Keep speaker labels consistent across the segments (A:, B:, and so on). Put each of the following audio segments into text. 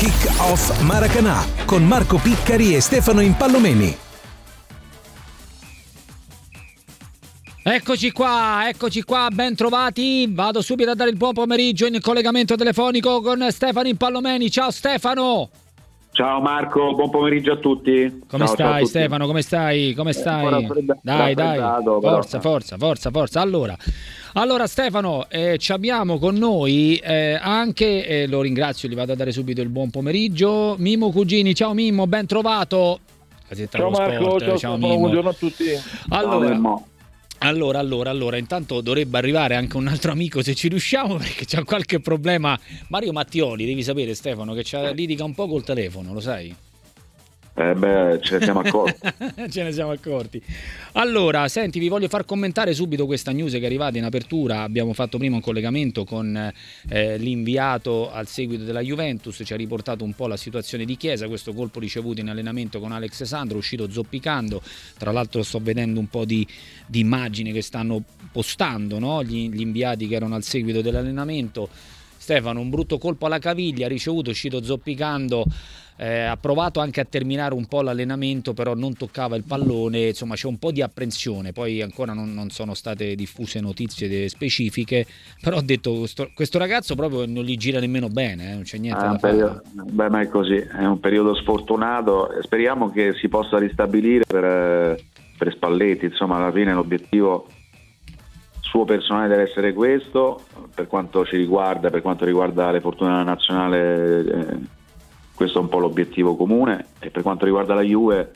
A: Kick Off Maracanà con Marco Piccari e Stefano Impallomeni.
B: Eccoci qua, eccoci qua, ben trovati. Vado subito a dare il buon pomeriggio in collegamento telefonico con Stefano Impallomeni. Ciao Stefano!
C: Ciao Marco, buon pomeriggio a tutti.
B: Come
C: ciao,
B: stai
C: ciao
B: Stefano? Come stai? Come stai?
C: Eh, raffredda-
B: dai, dai. Forza, forza, forza, forza. Allora, allora Stefano, eh, ci abbiamo con noi eh, anche, eh, lo ringrazio, gli vado a dare subito il buon pomeriggio, Mimo Cugini. Ciao Mimo, ben trovato.
D: Ciao Marco, ciao,
B: ciao Mimo.
D: buongiorno a tutti.
B: Allora,
C: Mimmo.
B: Allora, allora, allora, intanto dovrebbe arrivare anche un altro amico se ci riusciamo perché c'è qualche problema. Mario Mattioli, devi sapere Stefano che c'ha- litiga un po' col telefono, lo sai?
C: Eh beh, ce ne siamo accorti.
B: Ce ne siamo accorti. Allora, senti, vi voglio far commentare subito questa news che è arrivata in apertura. Abbiamo fatto prima un collegamento con eh, l'inviato al seguito della Juventus, ci ha riportato un po' la situazione di Chiesa, questo colpo ricevuto in allenamento con Alex Sandro, uscito zoppicando. Tra l'altro sto vedendo un po' di, di immagini che stanno postando no? gli, gli inviati che erano al seguito dell'allenamento. Stefano, un brutto colpo alla caviglia, ricevuto, uscito zoppicando, eh, ha provato anche a terminare un po' l'allenamento, però non toccava il pallone, insomma c'è un po' di apprensione, poi ancora non, non sono state diffuse notizie specifiche, però ho detto questo, questo ragazzo proprio non gli gira nemmeno bene, eh, non c'è niente
C: È
B: da fare.
C: beh, ma è così, è un periodo sfortunato. Speriamo che si possa ristabilire per, eh, per Spalletti. Insomma, alla fine l'obiettivo suo personale deve essere questo. Per quanto ci riguarda, per quanto riguarda le fortune della nazionale, eh, questo è un po' l'obiettivo comune. E per quanto riguarda la Juve,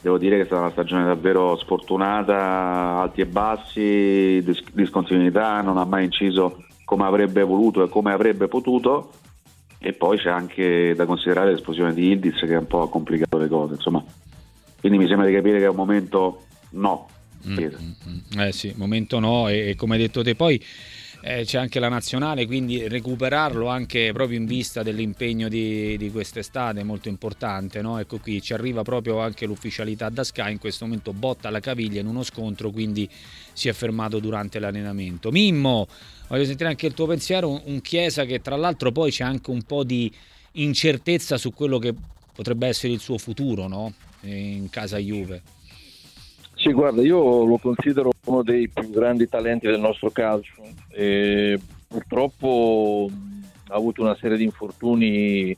C: devo dire che è stata una stagione davvero sfortunata, alti e bassi, dis- discontinuità, non ha mai inciso come avrebbe voluto e come avrebbe potuto. E poi c'è anche da considerare l'esplosione di Ildiz che un po' ha complicato le cose. Insomma, quindi mi sembra di capire che è un momento no.
B: Mm, mm, mm. Eh sì, momento no, e, e come hai detto te poi eh, c'è anche la nazionale, quindi recuperarlo anche proprio in vista dell'impegno di, di quest'estate è molto importante. No? Ecco qui, ci arriva proprio anche l'ufficialità da Sky, in questo momento botta alla caviglia in uno scontro, quindi si è fermato durante l'allenamento. Mimmo, voglio sentire anche il tuo pensiero, un, un Chiesa che tra l'altro poi c'è anche un po' di incertezza su quello che potrebbe essere il suo futuro no? in casa Juve.
D: Sì, guarda, io lo considero uno dei più grandi talenti del nostro calcio e purtroppo ha avuto una serie di infortuni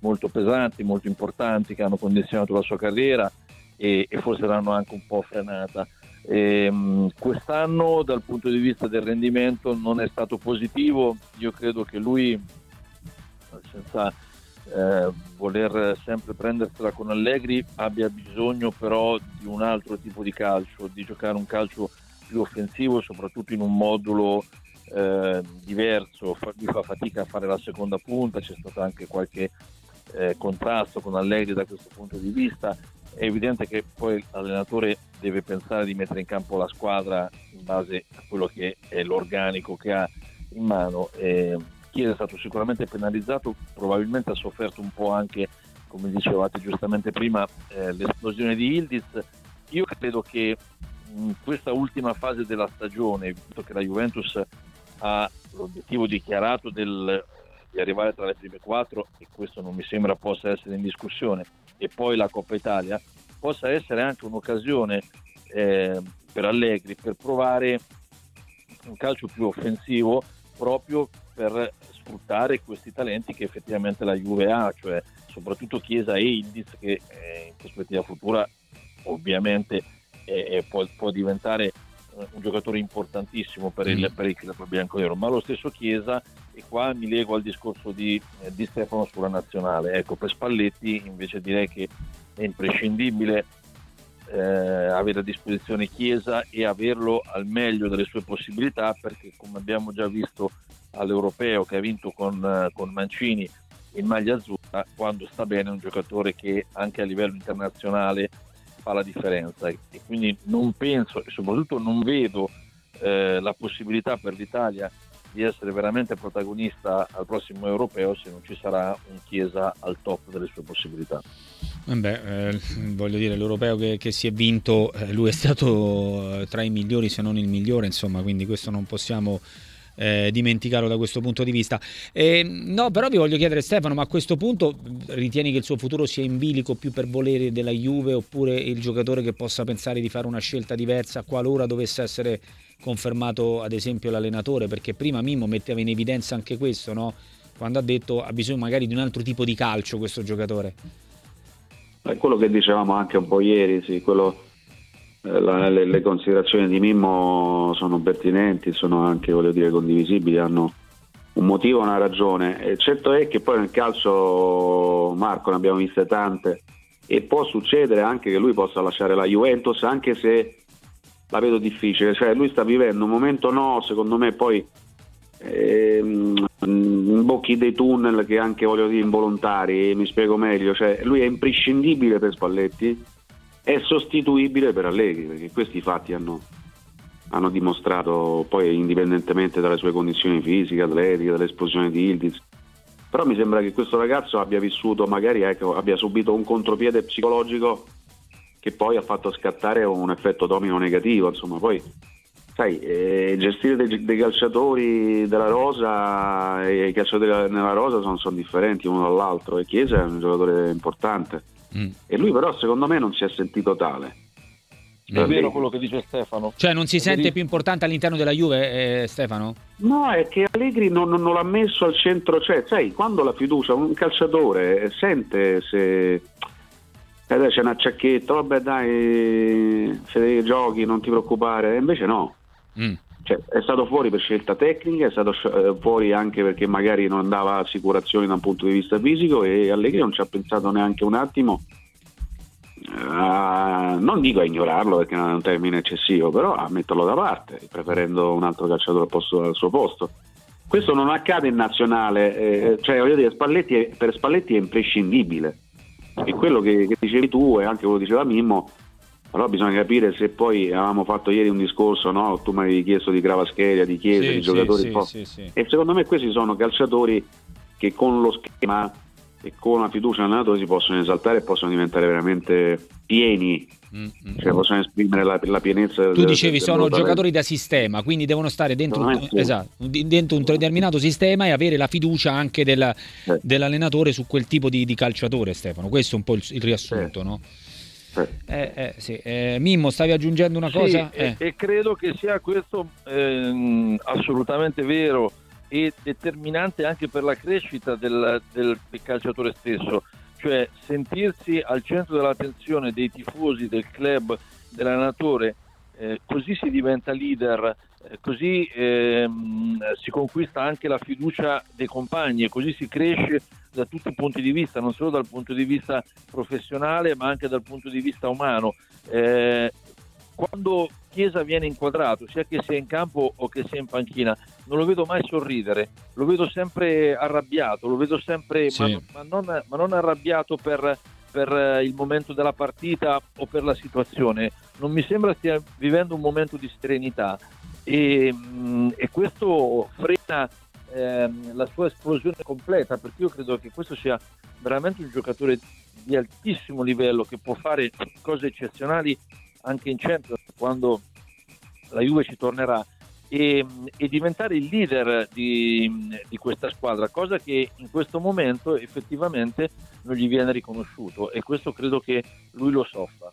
D: molto pesanti, molto importanti che hanno condizionato la sua carriera e, e forse l'hanno anche un po' frenata. E, mh, quest'anno dal punto di vista del rendimento non è stato positivo, io credo che lui senza eh, voler sempre prendersela con Allegri abbia bisogno però di un altro tipo di calcio, di giocare un calcio più offensivo, soprattutto in un modulo eh, diverso. Lui fa fatica a fare la seconda punta, c'è stato anche qualche eh, contrasto con Allegri da questo punto di vista. È evidente che poi l'allenatore deve pensare di mettere in campo la squadra in base a quello che è l'organico che ha in mano. E Chiesa è stato sicuramente penalizzato, probabilmente ha sofferto un po' anche, come dicevate giustamente prima, eh, l'esplosione di Ildiz. Io credo che in questa ultima fase della stagione, visto che la Juventus ha l'obiettivo dichiarato del- di arrivare tra le prime quattro, e questo non mi sembra possa essere in discussione, e poi la Coppa Italia, possa essere anche un'occasione eh, per Allegri per provare un calcio più offensivo proprio per sfruttare questi talenti che effettivamente la Juve ha, cioè soprattutto Chiesa e Ildiz che eh, in prospettiva futura ovviamente eh, eh, può, può diventare eh, un giocatore importantissimo per il,
B: Mm.
D: per il club bianconero, ma lo stesso Chiesa, e qua mi lego al discorso di, eh, di Stefano sulla nazionale, ecco per Spalletti invece direi che è imprescindibile eh, avere a disposizione Chiesa e averlo al meglio delle sue possibilità perché come abbiamo già visto all'Europeo che ha vinto con, eh, con Mancini in maglia azzurra, quando sta bene è un giocatore che anche a livello internazionale fa la differenza. E quindi non penso e soprattutto non vedo eh, la possibilità per l'Italia di essere veramente protagonista al prossimo europeo se non ci sarà un Chiesa al top delle sue possibilità.
B: Vabbè, eh, voglio dire, l'europeo che, che si è vinto, eh, lui è stato eh, tra i migliori, se non il migliore, insomma, quindi questo non possiamo eh, dimenticarlo da questo punto di vista. Eh, no, però vi voglio chiedere Stefano, ma a questo punto ritieni che il suo futuro sia in bilico più per volere della Juve oppure il giocatore che possa pensare di fare una scelta diversa qualora dovesse essere confermato ad esempio l'allenatore? Perché prima Mimmo metteva in evidenza anche questo, no? quando ha detto ha bisogno magari di un altro tipo di calcio questo giocatore.
C: È quello che dicevamo anche un po' ieri, sì, quello eh, la, le, le, considerazioni di Mimmo sono pertinenti, sono anche dire, condivisibili, hanno un motivo, una ragione. E certo è che poi nel calcio, Marco, ne abbiamo viste tante e può succedere anche che lui possa lasciare la Juventus, anche se la vedo difficile. Cioè, lui sta vivendo un momento no, secondo me poi ehm, imbocchi dei tunnel che anche voglio dire involontari, mi spiego meglio. Cioè, lui è imprescindibile per Spalletti è sostituibile per Allegri, perché questi fatti hanno, hanno dimostrato poi indipendentemente dalle sue condizioni fisiche, atletiche, dall'esplosione di Ildiz. Però mi sembra che questo ragazzo abbia vissuto, magari ecco, abbia subito un contropiede psicologico che poi ha fatto scattare un effetto domino negativo. Insomma, poi sai, eh, gestire dei, dei, calciatori della Rosa e i calciatori nella Rosa sono, sono differenti uno dall'altro e Chiesa è un giocatore importante Mm. E lui però secondo me non si è sentito tale.
D: È vero quello che dice Stefano.
B: Cioè non si sente più importante all'interno della Juve, eh, Stefano?
C: No, è che Allegri non, non, l'ha messo al centro, cioè, sai, quando la fiducia, un calciatore sente se eh, c'è una acciacchetta, vabbè dai, se giochi non ti preoccupare, invece no. Mm. Cioè, è stato fuori per scelta tecnica, è stato eh, fuori anche perché magari non dava assicurazioni da un punto di vista fisico e Allegri non ci ha pensato neanche un attimo, uh, non dico a ignorarlo perché non è un termine eccessivo, però a metterlo da parte, preferendo un altro calciatore al, posto, al suo posto. Questo non accade in nazionale, eh, cioè voglio dire, Spalletti è, per Spalletti è imprescindibile. E quello che, che dicevi tu e anche quello che diceva Mimmo, allora bisogna capire se poi avevamo fatto ieri un discorso, no? tu mi avevi chiesto di Gravascheria, di Chiesa, sì, di giocatori sì, sì, e secondo me questi sono calciatori che con lo schema e con la fiducia nell'allenatore si possono esaltare e possono diventare veramente pieni, mm-hmm. cioè possono esprimere la, la pienezza.
B: Tu del, dicevi del sono giocatori da sistema, quindi devono stare dentro, un, esatto, dentro un determinato sistema e avere la fiducia anche del, eh. dell'allenatore su quel tipo di, di, calciatore, Stefano. Questo è un po' il, il riassunto, eh. no? Eh, eh, sì. eh, Mimmo, stavi aggiungendo una cosa?
D: Sì, e, eh. e, credo che sia questo ehm, assolutamente vero e determinante anche per la crescita del, del calciatore stesso, cioè sentirsi al centro dell'attenzione dei tifosi, del club, dell'allenatore, eh, così si diventa leader, eh, così ehm, si conquista anche la fiducia dei compagni e così si cresce da tutti i punti di vista, non solo dal punto di vista professionale ma anche dal punto di vista umano. Eh, quando Chiesa viene inquadrato, sia che sia in campo o che sia in panchina, non lo vedo mai sorridere, lo vedo sempre arrabbiato, lo vedo sempre, sì. ma, ma, non, ma, non, arrabbiato per, per, il momento della partita o per la situazione. Non mi sembra stia vivendo un momento di serenità e, mm, e questo frena ehm, la sua esplosione completa, perché io credo che questo sia veramente un giocatore di altissimo livello che può fare cose eccezionali anche in centro quando la Juve ci tornerà e, e diventare il leader di, di, questa squadra, cosa che in questo momento effettivamente non gli viene riconosciuto e questo credo che lui lo soffra.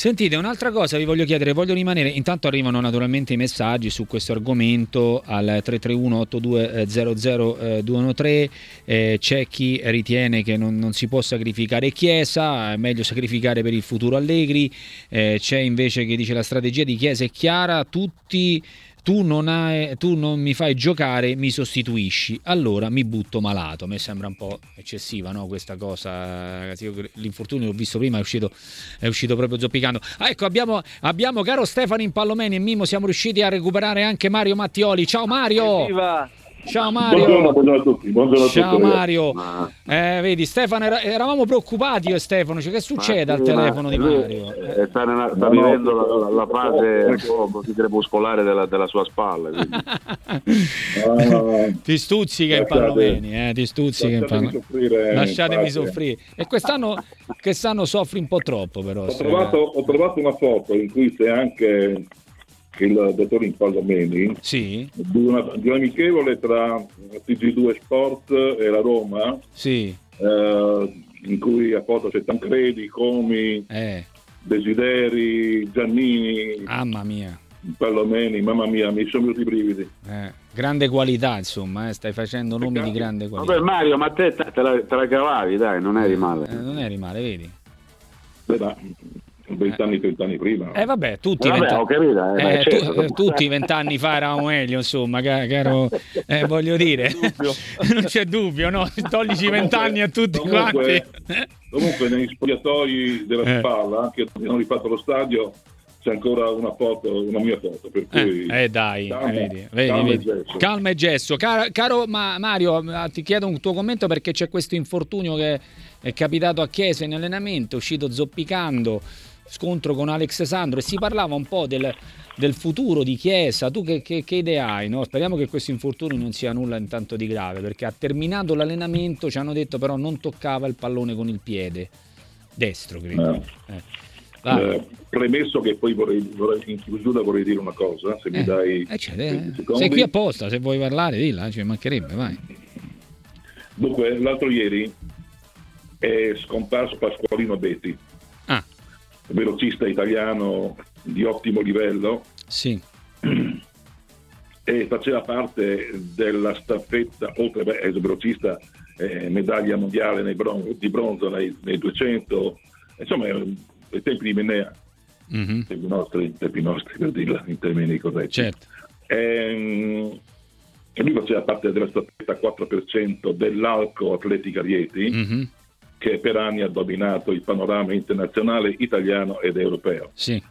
B: Sentite, un'altra cosa vi voglio chiedere, voglio rimanere, intanto arrivano naturalmente i messaggi su questo argomento al 331-8200-213, eh, eh, c'è chi ritiene che non, non, si può sacrificare Chiesa, è meglio sacrificare per il futuro Allegri, eh, c'è invece che dice la strategia di Chiesa è chiara, tutti tu non, hai, tu non, mi fai giocare, mi sostituisci, allora mi butto malato. Mi sembra un po' eccessiva no? questa cosa, l'infortunio l'ho visto prima, è uscito, è uscito proprio zoppicando. Ah, ecco, abbiamo, abbiamo, caro Stefano Impallomeni e Mimo, siamo riusciti a recuperare anche Mario Mattioli. Ciao Mario! Evviva! Ciao Mario.
E: Buongiorno, buongiorno a tutti. Buongiorno
B: Ciao tutti, Mario. Eh, vedi, Stefano, era, eravamo preoccupati io e Stefano. Cioè, che succede al telefono di Mario?
C: Eh, sta, nella, sta no, vivendo no, la, la, fase un po' così crepuscolare della, della sua spalla.
B: ti stuzzica in Pallomeni, eh, ti stuzzica in Pallomeni. Lasciatemi soffrire. E quest'anno, quest'anno soffri un po' troppo, però.
E: Ho trovato, ho trovato una foto in cui sei anche il dottor Impallomeni
B: Sì,
E: di una, di un amichevole tra TG2 Sport e la Roma
B: sì,
E: eh, in cui a foto c'è Tancredi, Comi,
B: eh,
E: Desideri, Giannini,
B: mamma mia.
E: Pallomeni, mamma mia, mi sono venuti i brividi.
B: Eh, grande qualità, insomma, eh, stai facendo nomi di
E: Peccato.
B: grande qualità.
C: Vabbè Mario, ma te te la, te la cavavi, dai, non eri male.
B: Eh, non eri male, vedi?
E: Beh, ma 20 anni, 30 anni prima.
B: Eh vabbè, tutti
C: vabbè,
B: vent'anni-
C: ho capito, eh,
B: eh,
C: beh,
B: tu-
C: certo.
B: eh, tutti vent'anni fa eravamo meglio, insomma, ca- caro, eh, voglio dire, non c'è dubbio, no? Toglici vent'anni a tutti
E: Comunque-
B: quanti.
E: Comunque negli spogliatoi della
B: Eh.
E: spalla, anche se abbiamo rifatto lo stadio, c'è ancora una foto, una mia foto. Per cui
B: Eh, eh, dai,
E: calma,
B: vedi, vedi,
E: calma e
B: vedi.
E: gesso.
B: calma e gesso. Caro, caro Ma- Mario, ti chiedo un tuo commento perché c'è questo infortunio che è capitato a Chiesa in allenamento, è uscito zoppicando, scontro con Alex Sandro e si parlava un po' del, del futuro di Chiesa. Tu che, che- che idee hai? no? Speriamo che questo infortunio non sia nulla intanto di grave perché ha terminato l'allenamento, ci hanno detto però non toccava il pallone con il piede destro, credo. Eh. Vai.
E: Eh, premesso che poi vorrei, vorrei- in chiusura vorrei dire una cosa, se mi
B: Eh,
E: dai
B: eh, c'è,
E: 20
B: eh. Sei qui apposta, se vuoi parlare, dilla, ci mancherebbe, vai.
E: Dunque, l'altro ieri è scomparso Pasqualino Betti, velocista italiano di ottimo livello.
B: Sì,
E: e faceva parte della staffetta, oltre a essere velocista, eh, medaglia mondiale bron- di bronzo nei, nei 200, insomma, ai tempi di Menea,
B: mhm,
E: tempi nostri, tempi nostri per dirla in termini corretti.
B: certo.
E: Ehm, E lui faceva parte della staffetta 4% dell'Alco Atletica Rieti,
B: mhm,
E: che per anni ha dominato il panorama internazionale italiano ed europeo.
B: Sì,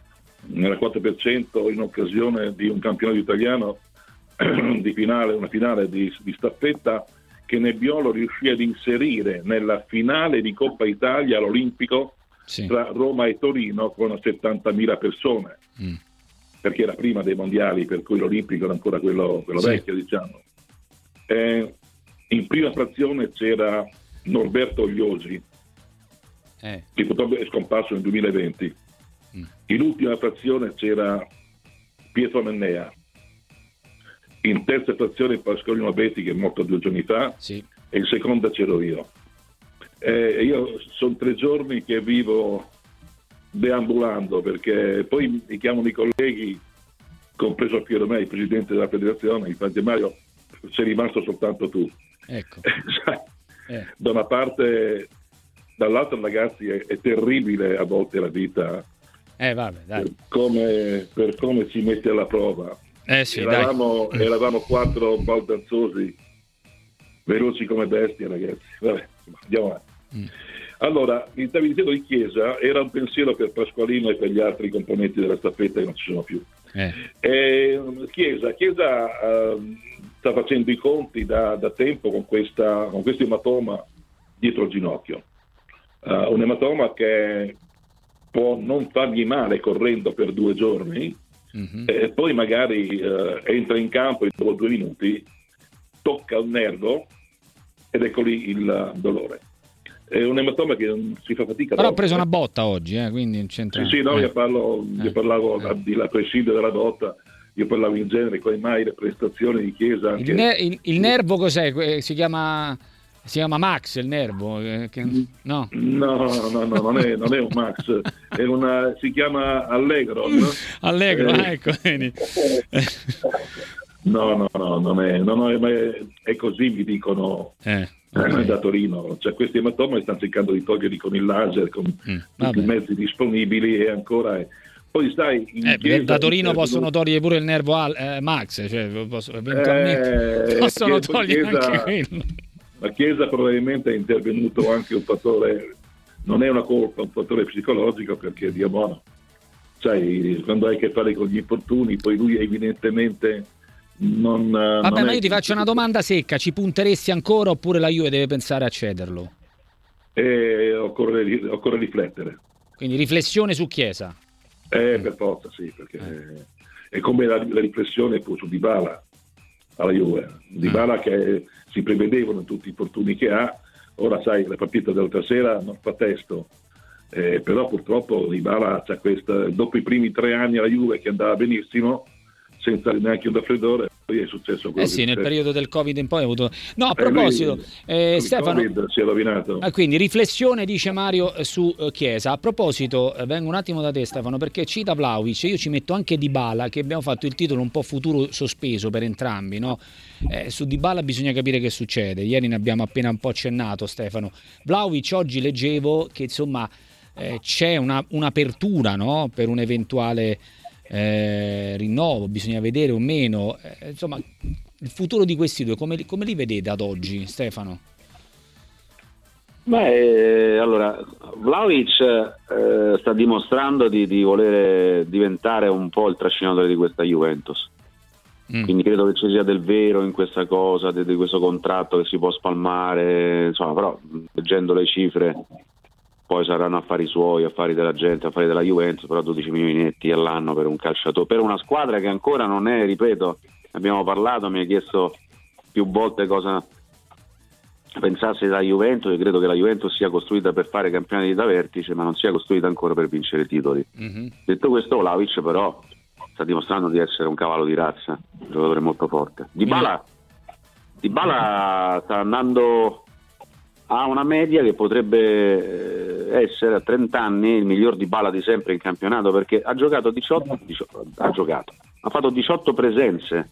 E: Nella 4% in occasione di un campionato italiano di finale, una finale di, di staffetta che Nebbiolo riuscì ad inserire nella finale di Coppa Italia all'Olimpico
B: sì.
E: tra Roma e Torino con 70.000 persone,
B: mm,
E: perché era prima dei mondiali, per cui l'Olimpico era ancora quello, quello
B: Sì.
E: vecchio, diciamo. Eh, in prima frazione c'era Norberto Ogliosi,
B: eh,
E: che purtroppo è scomparso nel 2020.
B: Mm.
E: In ultima frazione c'era Pietro Mennea. In terza frazione Pasqualino Betti che è morto due giorni fa
B: sì,
E: e in seconda c'ero io. Eh, io sono tre giorni che vivo deambulando perché poi mi chiamano i colleghi, compreso Piero Mei, presidente della federazione, fanno Mario, sei rimasto soltanto tu.
B: ecco.
E: Sai,
B: Eh,
E: da una parte, dall'altra ragazzi è, è terribile a volte la vita
B: eh, vabbè, dai.
E: per come, per come ci mette alla prova.
B: Eh sì,
E: eravamo, eravamo quattro baldanzosi, veloci come bestie ragazzi. Vabbè, andiamo avanti.
B: Mm.
E: Allora, il dicendo di Chiesa era un pensiero per Pasqualino e per gli altri componenti della staffetta che non ci sono più.
B: Eh,
E: Eh, Chiesa, Chiesa ehm, sta facendo i conti da, da tempo con, questa, con questo ematoma dietro il ginocchio. Eh, un ematoma che può non fargli male correndo per due giorni
B: mhm,
E: e poi magari eh, entra in campo e dopo due minuti tocca un nervo ed ecco lì il dolore. È un ematoma che non si fa fatica.
B: Però ha preso una botta oggi, eh, quindi c'entra.
E: Sì, sì, no,
B: eh.
E: io, parlo, io
B: Eh.
E: parlavo
B: Eh.
E: di là prescindere della botta, io parlavo in genere, come mai le prestazioni di Chiesa anche...
B: Il, ne- il- il nervo cos'è? Que- Si chiama, si chiama Max il nervo? eh, che- no?
E: No, no, no, non è, non è un Max, è una, si chiama Allegro, no?
B: Allegro,
E: Eh.
B: ah, ecco.
E: No, no, no, non è, no, no, è, ma è- così, mi dicono
B: Eh,
E: eh,
B: ok.
E: da Torino. Cioè, questi ematomi stanno cercando di toglierli con il laser, con
B: Mm,
E: tutti i mezzi disponibili e ancora... Poi sai...
B: Eh, da Torino possono togliere pure il nervo al- eh, Max, cioè posso- eventualmente
E: Eh,
B: possono
E: Chiesa-
B: togliere
E: Chiesa-
B: anche quello.
E: La Chiesa probabilmente è intervenuto anche un fattore, non è una colpa, un fattore psicologico perché Dio buono, sai, quando hai a che fare con gli infortuni, poi lui evidentemente non...
B: Vabbè, ma io ti faccio una domanda secca, ci punteresti ancora oppure la Juve deve pensare a cederlo?
E: Eh, occorre, occorre riflettere,
B: Quindi riflessione su Chiesa.
E: Eh, per forza sì, perché è come la, la riflessione su Dybala alla Juve, Dybala che si prevedevano tutti i infortuni che ha, ora sai, la partita dell'altra sera non fa testo, eh, però purtroppo Dybala c'ha questa, dopo i primi tre anni alla Juve che andava benissimo, senza neanche un raffreddore, è successo quello
B: Eh sì, nel periodo del Covid in poi ha avuto... No, a
E: Eh,
B: proposito, eh,
E: il
B: Stefano...
E: Si è rovinato.
B: Ah, quindi riflessione dice Mario eh, su eh, Chiesa. A proposito, eh, vengo un attimo da te Stefano perché cita Vlaovic, io ci metto anche Dybala che abbiamo fatto il titolo un po' futuro sospeso per entrambi, no? Eh, su Dybala bisogna capire che succede. Ieri ne abbiamo appena un po' accennato Stefano. Vlaovic oggi leggevo che insomma eh, c'è una- un'apertura no? per un eventuale eh, rinnovo, bisogna vedere o meno. Eh, insomma, il futuro di questi due come, li- come li vedete ad oggi Stefano?
C: Beh, eh, allora, Vlaovic eh, sta dimostrando di, di voler diventare un po' il trascinatore di questa Juventus.
B: Mm.
C: Quindi credo che ci sia del vero in questa cosa, di, di questo contratto che si può spalmare, insomma, però leggendo le cifre poi saranno affari suoi, affari della gente, affari della Juventus, però 12 milioni netti all'anno per un calciatore, per una squadra che ancora non è, ripeto, abbiamo parlato, mi ha chiesto più volte cosa pensasse della Juventus, io credo che la Juventus sia costruita per fare campionati da vertice, ma non sia costruita ancora per vincere titoli.
B: Mhm.
C: Detto questo, Vlaovic però sta dimostrando di essere un cavallo di razza, un giocatore molto forte. Dybala, Dybala sta andando a una media che potrebbe eh, essere a 30 anni il miglior Dybala di sempre in campionato perché ha giocato 18, 18 ha giocato, ha fatto 18 presenze.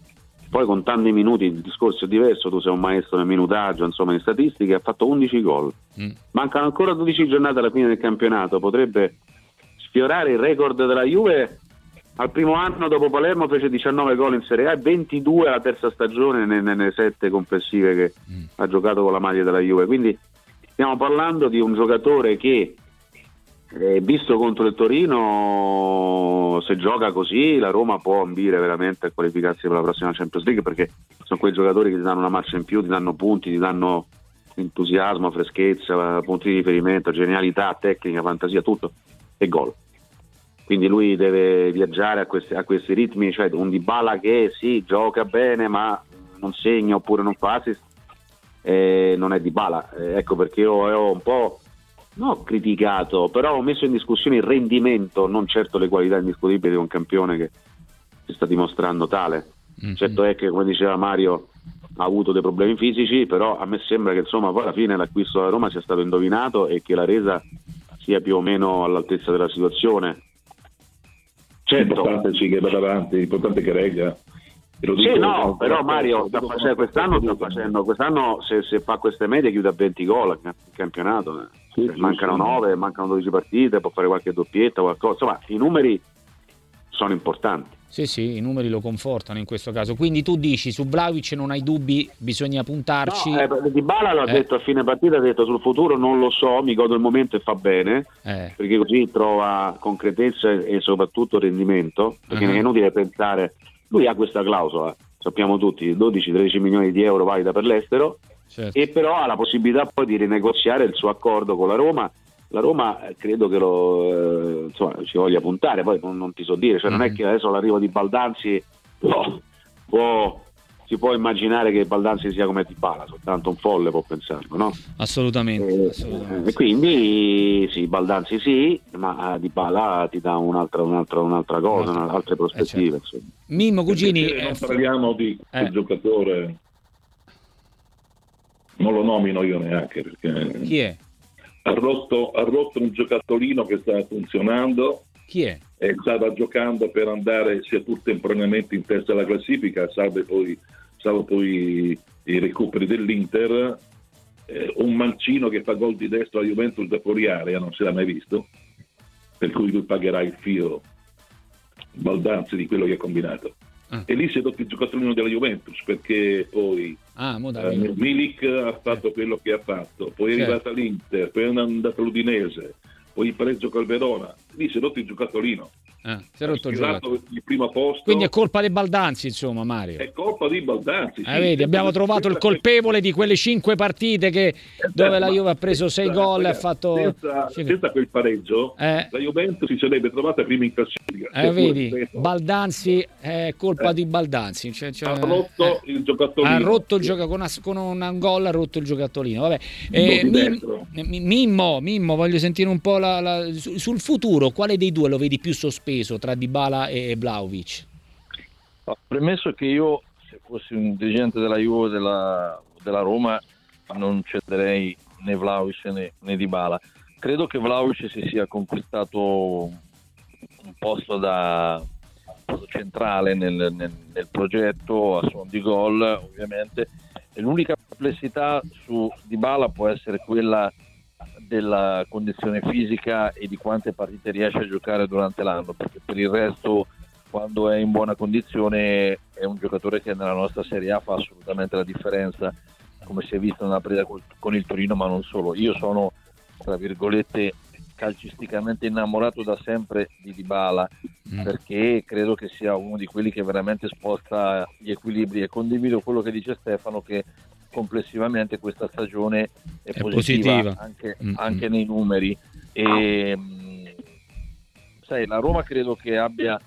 C: Poi contando i minuti il discorso è diverso, tu sei un maestro nel minutaggio, insomma in statistiche, ha fatto 11 gol.
B: Mm.
C: Mancano ancora 12 giornate alla fine del campionato, potrebbe sfiorare il record della Juve. Al primo anno dopo Palermo fece 19 gol in Serie A e 22 alla terza stagione ne- nelle sette complessive che
B: Mm.
C: ha giocato con la maglia della Juve. Quindi stiamo parlando di un giocatore che, eh, visto contro il Torino, se gioca così la Roma può ambire veramente a qualificarsi per la prossima Champions League perché sono quei giocatori che ti danno una marcia in più, ti danno punti, ti danno entusiasmo, freschezza, punti di riferimento, genialità, tecnica, fantasia, tutto e gol. Quindi lui deve viaggiare a questi, a questi ritmi, cioè un Dybala che sì, gioca bene ma non segna oppure non fa assist, eh, non è Dybala. Eh, ecco perché io ho un po' ho criticato, però ho messo in discussione il rendimento, non certo le qualità indiscutibili di un campione che si sta dimostrando tale.
B: Mm.
C: Certo è che, come diceva Mario, ha avuto dei problemi fisici, però a me sembra che insomma poi alla fine l'acquisto della Roma sia stato indovinato e che la resa sia più o meno all'altezza della situazione. Certo,
E: L'importante sì che vada avanti, l'importante che regga.
C: Sì, no,
E: lo
C: però Mario facendo- quest'anno sta facendo, quest'anno se, se fa queste medie chiude a 20 gol in campionato, eh.
E: Sì,
C: Cioè,
E: sì,
C: mancano
E: sì.
C: 9, mancano 12 partite, può fare qualche doppietta, qualcosa, insomma i numeri sono importanti.
B: Sì, sì, i numeri lo confortano in questo caso. Quindi tu dici su Vlaovic non hai dubbi, bisogna puntarci.
C: No, eh, Di Bala l'ha
B: Eh.
C: detto a fine partita, ha detto sul futuro non lo so, mi godo il momento e fa bene,
B: Eh,
C: perché così trova concretezza e soprattutto rendimento, perché
B: Ah.
C: è inutile pensare, lui ha questa clausola, sappiamo tutti, 12-13 milioni di euro valida per l'estero,
B: certo.
C: e però ha la possibilità poi di rinegoziare il suo accordo con la Roma. La Roma eh, credo che lo eh, insomma, ci voglia puntare, poi non, non ti so dire, cioè non è
B: Mhm.
C: che adesso l'arrivo di Baldanzi può- può- si può immaginare che Baldanzi sia come Dybala, soltanto un folle può pensarlo, no?
B: Assolutamente.
C: Eh,
B: assolutamente.
C: e quindi sì, Baldanzi sì, ma eh, Dybala ti dà un'altra, un'altra, un'altra cosa,
B: Un'altra-
C: altre prospettive.
B: eh, certo. Mimmo Cugini, eh,
E: non parliamo di quel
B: eh.
E: giocatore, non lo nomino io neanche perché
B: chi è?
E: Ha rotto, ha rotto un giocattolino che stava funzionando
B: Chi è?
E: e stava giocando per andare sia pur temporaneamente in testa alla classifica, salvo poi, salvo poi i recuperi dell'Inter. Eh, un mancino che fa gol di destra alla Juventus da fuori area, non si l'ha mai visto, per cui lui pagherà il filo Baldanzi di quello che ha combinato.
B: Ah.
E: E lì si è rotto il giocattolino della Juventus perché poi
B: Ah,
E: eh, Milik ha fatto quello che ha fatto, poi è
B: Certo.
E: arrivata l'Inter, poi è andato all'Udinese, poi il pareggio col Verona, lì si è rotto il giocattolino.
B: Ah, si è rotto il
E: il primo posto.
B: Quindi è colpa dei Baldanzi, insomma, Mario.
E: è colpa di Baldanzi. sì.
B: Eh, vedi, abbiamo trovato il colpevole di quelle cinque partite che- dove la Juve ha preso sei gol e ha fatto...
E: Senza, senza quel pareggio,
B: Eh.
E: la Juventus si sarebbe trovata prima in classifica.
B: Eh, vedi, Baldanzi è colpa
E: Eh.
B: di Baldanzi. Cioè, cioè,
E: ha rotto
B: eh,
E: il giocattolino.
B: ha rotto il gioco con, una- con un gol, ha rotto il giocattolino. Vabbè. Eh, Mimmo, Mimmo, voglio sentire un po' la- la- su- sul futuro. Quale dei due lo vedi più sospeso tra Dybala e Vlaovic?
D: Premesso che io, se fossi un dirigente della Juve della, della Roma, non cederei né Vlaovic né, né Dybala. Credo che Vlaovic si sia conquistato un posto da centrale nel, nel, nel progetto a suon di gol, ovviamente. E l'unica complessità su Dybala può essere quella della condizione fisica e di quante partite riesce a giocare durante l'anno, perché per il resto quando è in buona condizione è un giocatore che nella nostra Serie A fa assolutamente la differenza, come si è visto nella partita con il Torino, ma non solo. Io sono, tra virgolette, calcisticamente innamorato da sempre di Dybala mm. perché credo che sia uno di quelli che veramente sposta gli equilibri e condivido quello che dice Stefano che complessivamente questa stagione è, è positiva, positiva. Anche, mm. anche, nei numeri e mm, sai, la Roma credo che abbia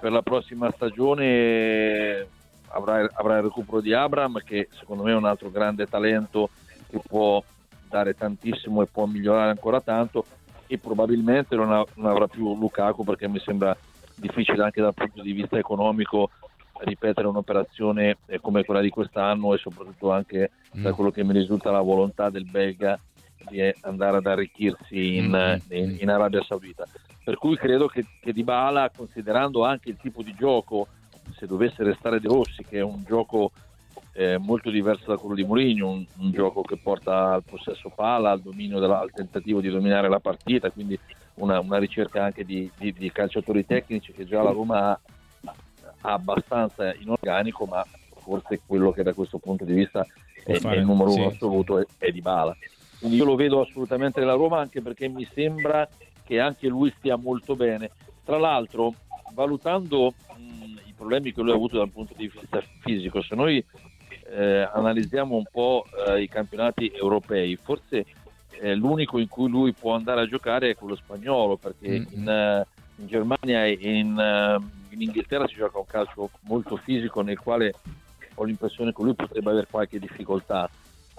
D: per la prossima stagione avrà, avrà il recupero di Abram che secondo me è un altro grande talento che può dare tantissimo e può migliorare ancora tanto e probabilmente non, ha, non avrà più Lukaku perché mi sembra difficile anche dal punto di vista economico ripetere un'operazione eh, come quella di quest'anno e soprattutto anche mm. da quello che mi risulta la volontà del belga di andare ad arricchirsi in, mm. in, in Arabia Saudita. Per cui credo che, che Dybala, considerando anche il tipo di gioco, se dovesse restare De Rossi, che è un gioco eh, molto diverso da quello di Mourinho, un, un, gioco che porta al possesso palla, al, della, al tentativo di dominare la partita, quindi una, una ricerca anche di, di, di, calciatori tecnici che già la Roma ha, abbastanza in organico, ma forse quello che da questo punto di vista è, è il numero uno sì. assoluto è, è di Bala. Quindi io lo vedo assolutamente nella Roma anche perché mi sembra che anche lui stia molto bene. Tra l'altro, valutando mh, i problemi che lui ha avuto dal punto di vista fisico, se noi eh, analizziamo un po' eh, i campionati europei, forse eh, l'unico in cui lui può andare a giocare è quello spagnolo, perché mm-hmm. in, eh, in, Germania e in, eh, in, Inghilterra si gioca un calcio molto fisico nel quale ho l'impressione che lui potrebbe avere qualche difficoltà.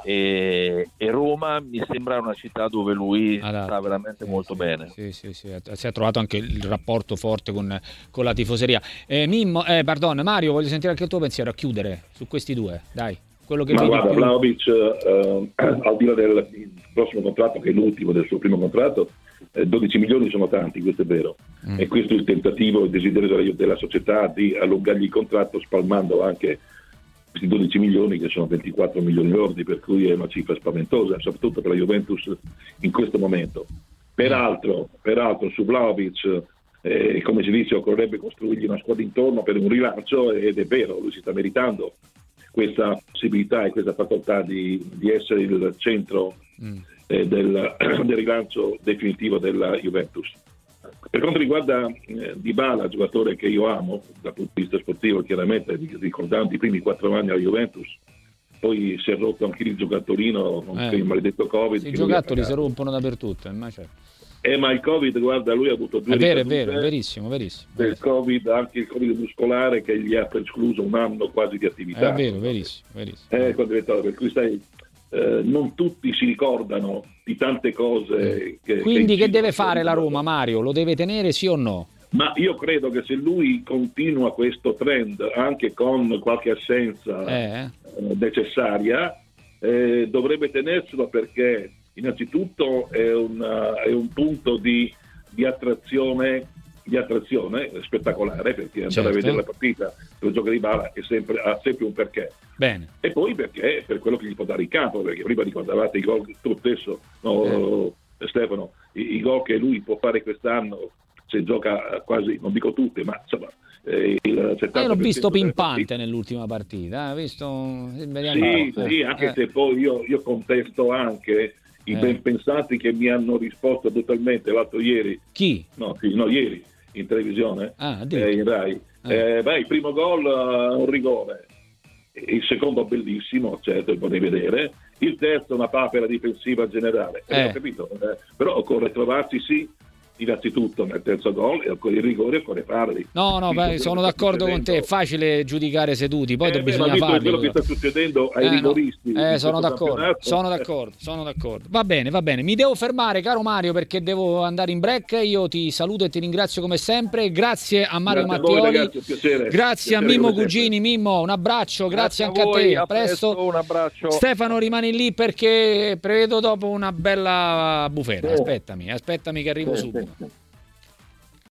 D: E, e, Roma mi sembra una città dove lui allora, sta veramente sì, molto
B: sì,
D: bene.
B: Sì, sì, sì, si è trovato anche il rapporto forte con, con la tifoseria. Eh, Mimmo, eh, pardon, Mario, voglio sentire anche il tuo pensiero a chiudere su questi due, dai. Quello che
E: Ma
B: vedi
E: guarda. Vlaovic, eh, al di là del prossimo contratto, che è l'ultimo del suo primo contratto, 12 eh, milioni sono tanti, questo è vero. Mm. E questo è il tentativo, il desiderio della, della società di allungargli il contratto spalmando anche questi 12 milioni che sono 24 milioni lordi, per cui è una cifra spaventosa, soprattutto per la Juventus in questo momento. Peraltro, peraltro su Vlaovic, eh, come si dice, occorrerebbe costruirgli una squadra intorno per un rilancio ed è vero, lui si sta meritando questa possibilità e questa facoltà di, di essere il centro mm. Eh, del, del rilancio definitivo della Juventus. Per quanto riguarda eh, Dybala, giocatore che io amo dal punto di vista sportivo, chiaramente ricordando i primi quattro anni alla Juventus, poi si è rotto anche il giocattolino con eh. il maledetto Covid.
B: I giocattoli si rompono dappertutto, ma certo.
E: Eh, ma il Covid, guarda, lui ha avuto due
B: È vero, è vero, è verissimo, verissimo.
E: Del Covid, anche il Covid muscolare che gli ha escluso un anno quasi di attività.
B: È vero, verissimo, verissimo.
E: Eh, per cui stai, eh, non tutti si ricordano di tante cose. Che,
B: Quindi che, che deve fare la Roma, Mario? Lo deve tenere sì o no?
E: Ma io credo che se lui continua questo trend anche con qualche assenza eh. eh necessaria, eh, dovrebbe tenerselo perché innanzitutto è, una, è un punto di, di attrazione di attrazione spettacolare perché andare certo. a vedere la partita il gioco di Bala sempre, ha sempre un perché.
B: Bene.
E: E poi perché per quello che gli può dare in campo, perché prima ricordavate i gol tu stesso, no, eh. Stefano, i, i, gol che lui può fare quest'anno se gioca quasi, non dico tutte, ma insomma...
B: Eh, il 70 Io l'ho visto pimpante nell'ultima partita, eh, visto...
E: Sì, sì, anche eh. se poi io, io contesto anche i eh. ben pensati che mi hanno risposto totalmente l'altro ieri.
B: Chi?
E: No, sì, no ieri in televisione,
B: ah, eh,
E: in Rai. Ah. Eh, beh, il primo gol uh, un rigore, il secondo bellissimo, certo, potete vedere, il terzo una papera difensiva generale. Eh. capito? Eh, però occorre trovarsi sì innanzitutto nel terzo gol e con il rigore e con le parli.
B: No, no, beh, sono d'accordo con te, è facile giudicare seduti, poi
E: eh,
B: bisogna
E: beh,
B: farlo.
E: quello che sta succedendo ai
B: Eh, no.
E: rigoristi.
B: Eh,
E: in
B: sono d'accordo, sono
E: eh,
B: d'accordo, sono d'accordo. Va bene, va bene. Mi devo fermare, caro Mario, perché devo andare in break. Io ti saluto e ti ringrazio come sempre. Grazie a Mario
E: Grazie a voi,
B: Mattioli.
E: ragazzi, piacere.
B: Grazie a Mimmo. Cugini, Mimmo, un abbraccio, grazie,
D: Grazie a
B: anche a,
D: voi,
B: te. A
D: a
B: presto.
D: presto, un abbraccio.
B: Stefano rimani lì perché prevedo dopo una bella bufera. Aspettami, aspettami che arrivo
C: Sì,
B: subito.
C: instance.